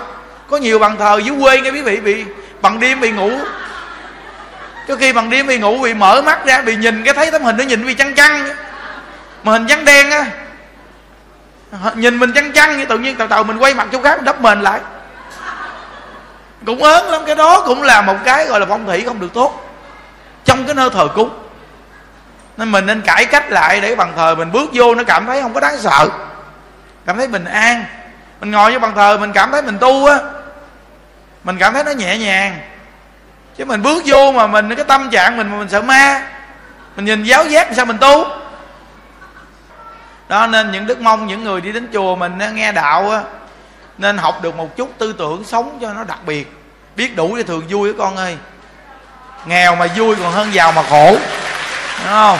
Có nhiều bàn thờ dưới quê nghe quý vị bị, bằng đêm bị ngủ. Có khi bằng đêm bị ngủ, bị mở mắt ra, bị nhìn cái thấy tấm hình nó nhìn bị chăn chăn mà hình trắng đen á, nhìn mình chăn chăn như tự nhiên tàu tàu mình quay mặt chỗ khác, đắp mền lại. Cũng ớn lắm, cái đó cũng là một cái gọi là phong thủy không được tốt. Trong cái nơi thờ cúng. Nên mình nên cải cách lại để bằng thờ mình bước vô, nó cảm thấy không có đáng sợ. Cảm thấy bình an. Mình ngồi vô bằng thờ, mình cảm thấy mình tu á. Mình cảm thấy nó nhẹ nhàng. Chứ mình bước vô mà mình, cái tâm trạng mình mà mình sợ ma. Mình nhìn giáo giác sao mình tu đó, nên những đức mong những người đi đến chùa mình nghe đạo á, nên học được một chút tư tưởng sống cho nó đặc biệt. Biết đủ thì thường vui với con ơi. Nghèo mà vui còn hơn giàu mà khổ. Đúng không?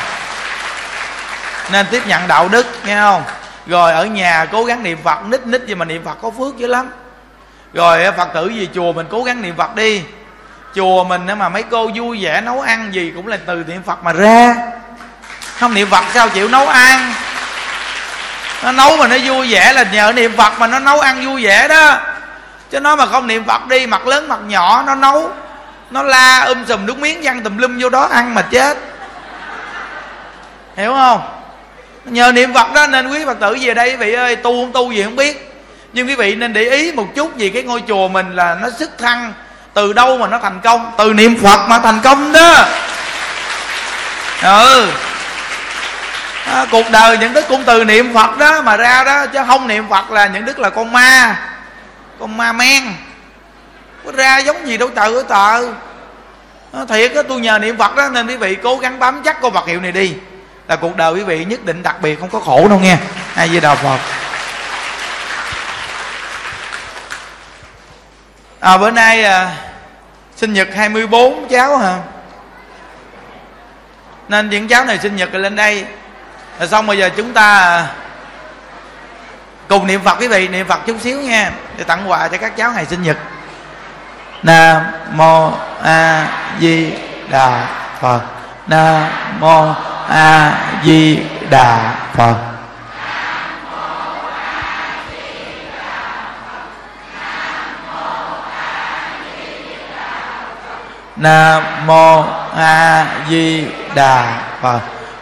Nên tiếp nhận đạo đức, nghe không? Rồi ở nhà cố gắng niệm phật, nít nít gì mà niệm phật có phước dữ lắm. Rồi phật tử gì, chùa mình cố gắng niệm phật đi. Chùa mình mà mấy cô vui vẻ nấu ăn gì cũng là từ niệm phật mà ra. Không niệm phật sao chịu nấu ăn? Nó nấu mà nó vui vẻ là nhờ niệm phật mà nó nấu ăn vui vẻ đó. Chứ nó mà không niệm phật đi, mặt lớn mặt nhỏ, nó nấu, nó la um sùm nước miếng văng tùm lum vô đó ăn mà chết. Hiểu không? Nhờ niệm phật đó nên quý phật tử về đây, quý vị ơi, tu không tu gì không biết. Nhưng quý vị nên để ý một chút vì cái ngôi chùa mình là nó sức thăng từ đâu mà nó thành công. Từ niệm phật mà thành công đó. Ừ à, cuộc đời những đức cũng từ niệm phật đó mà ra đó chứ không niệm phật là những đức là con ma con ma men. Có ra giống gì đâu trời ơi trời. À, thiệt á tôi nhờ niệm phật đó nên quý vị cố gắng bám chắc con vật hiệu này đi. Là cuộc đời quý vị nhất định đặc biệt không có khổ đâu nghe. Ai với đạo phật. À bữa nay à, sinh nhật 24 cháu hả? Nên những cháu này sinh nhật lên đây rồi xong bây giờ chúng ta à, cùng niệm phật quý vị, niệm phật chút xíu nha, để tặng quà cho các cháu ngày sinh nhật. Nam mô a di đà phật. Nam mô a di đà phật. Nam mô a di đà phật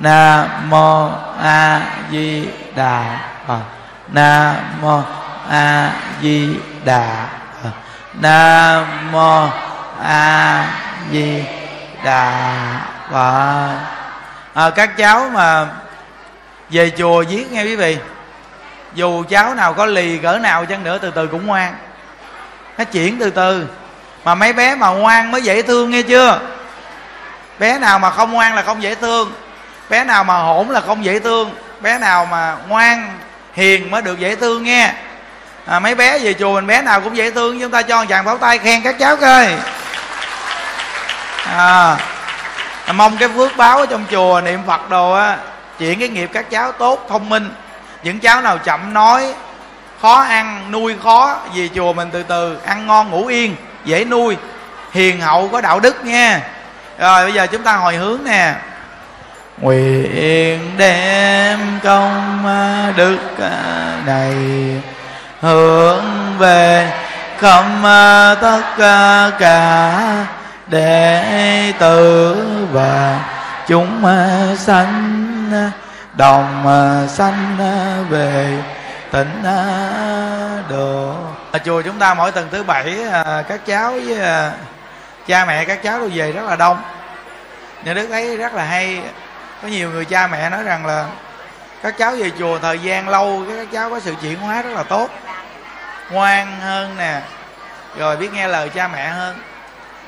Nam mô a di đà phật nam mô a di đà phật nam mô a di đà phật à, các cháu mà về chùa viết nghe quý vị. Dù cháu nào có lì cỡ nào chăng nữa từ từ cũng ngoan. Nó chuyển từ từ. Mà mấy bé mà ngoan mới dễ thương nghe chưa? Bé nào mà không ngoan là không dễ thương bé nào mà hỗn là không dễ thương. Bé nào mà ngoan hiền mới được dễ thương nghe. À, mấy bé về chùa mình bé nào cũng dễ thương chúng ta cho chàng pháo tay khen các cháu coi. À, mong cái phước báo ở trong chùa niệm phật đồ á chuyển cái nghiệp các cháu tốt thông minh. Những cháu nào chậm nói khó ăn nuôi khó về chùa mình từ từ ăn ngon ngủ yên dễ nuôi. Hiền hậu có đạo đức nha rồi bây giờ chúng ta hồi hướng nè nguyện đem công à, đức à, này hướng về không à, tất cả đệ tử và chúng sanh đồng sanh về tỉnh độ. Ở chùa chúng ta mỗi tuần thứ bảy các cháu với cha mẹ các cháu đều về rất là đông. Nhà đức thấy rất là hay có nhiều người cha mẹ nói rằng là các cháu về chùa thời gian lâu cái các cháu có sự chuyển hóa rất là tốt. Ngoan hơn nè, rồi biết nghe lời cha mẹ hơn.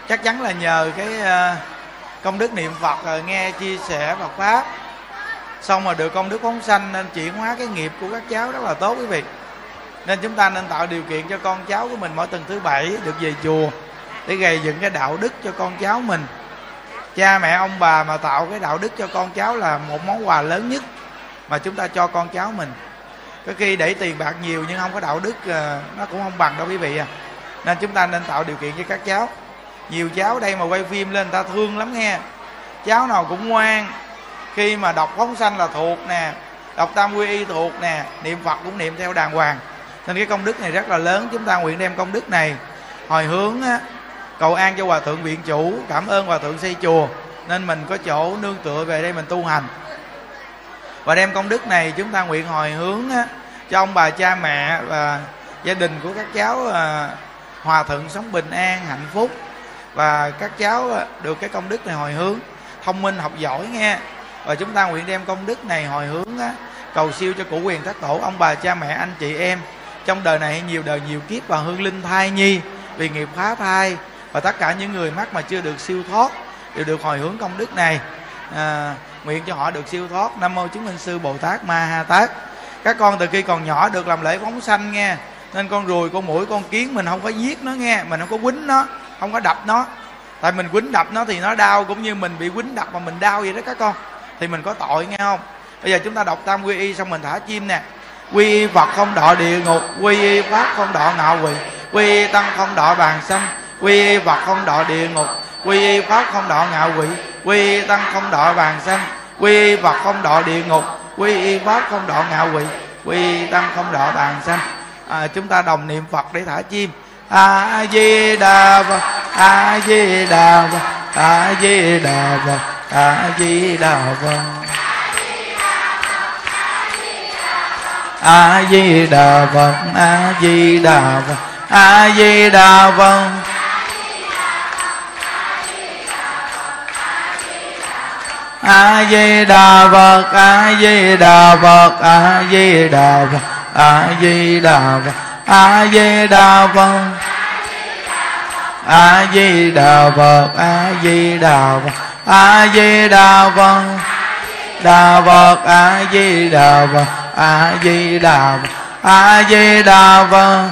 Chắc chắn là nhờ cái ờ, công đức niệm phật, rồi nghe chia sẻ Phật pháp. Xong rồi được công đức phóng sanh nên chuyển hóa cái nghiệp của các cháu rất là tốt quý vị. Nên chúng ta nên tạo điều kiện cho con cháu của mình mỗi tuần thứ bảy được về chùa để gây dựng cái đạo đức cho con cháu mình cha mẹ ông bà mà tạo cái đạo đức cho con cháu là một món quà lớn nhất mà chúng ta cho con cháu mình. Có khi để tiền bạc nhiều nhưng không có đạo đức ờ, nó cũng không bằng đâu quý vị à. Nên chúng ta nên tạo điều kiện cho các cháu. Nhiều cháu đây mà quay phim lên người ta thương lắm nghe. Cháu nào cũng ngoan. Khi mà đọc phóng sanh là thuộc nè đọc tam quy y thuộc nè niệm phật cũng niệm theo đàng hoàng. Nên cái công đức này rất là lớn. Chúng ta nguyện đem công đức này hồi hướng á, cầu an cho hòa thượng viện chủ cảm ơn hòa thượng xây chùa nên mình có chỗ nương tựa về đây mình tu hành. Và đem công đức này chúng ta nguyện hồi hướng á, cho ông bà cha mẹ và gia đình của các cháu à, hòa thuận sống bình an hạnh phúc. Và các cháu à, được cái công đức này hồi hướng thông minh học giỏi nghe. Và chúng ta nguyện đem công đức này hồi hướng á, cầu siêu cho cụ quyền thất tổ ông bà cha mẹ anh chị em. Trong đời này nhiều đời nhiều kiếp và hương linh thai nhi vì nghiệp phá thai và tất cả những người mắc mà chưa được siêu thoát đều được hồi hướng công đức này. À, nguyện cho họ được siêu thoát. Nam mô chứng minh sư bồ tát ma ha tát. Các con từ khi còn nhỏ được làm lễ phóng sanh nghe. Nên con ruồi con mũi con kiến mình không có giết nó nghe mình không có quýnh nó không có đập nó. Tại mình quýnh đập nó thì nó đau cũng như mình bị quýnh đập mà mình đau vậy đó các con. Thì mình có tội nghe không? Bây giờ chúng ta đọc tam quy y xong mình thả chim nè. Quy y phật không đọa địa ngục quy y pháp không đọa ngạo quỷ quy y tăng không đọa bàn sanh quy y phật không đọ địa ngục quy y pháp không đọ ngạo quỷ quy y tăng không đọ bàn sanh quy y phật không đọ địa ngục quy y pháp không đọ ngạo quỷ quy y tăng không đọ bàn sanh à, chúng ta đồng niệm phật để thả chim. A di đà phật a di đà phật a di đà phật a di đà phật. A di đà phật a di đà phật a di đà phật. A di đà phật a di đà phật a di đà phật a di đà phật a di đà phật a di đà phật a di đà phật a di đà phật đà phật a di đà phật a di đà phật a di đà phật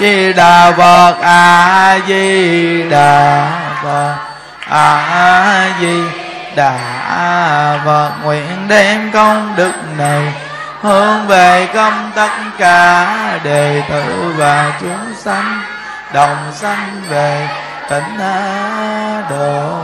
di đà phật a di đà phật a di đà phật nguyện đem công đức này hướng về công tất cả đệ tử và chúng sanh, đồng sanh về tịnh độ.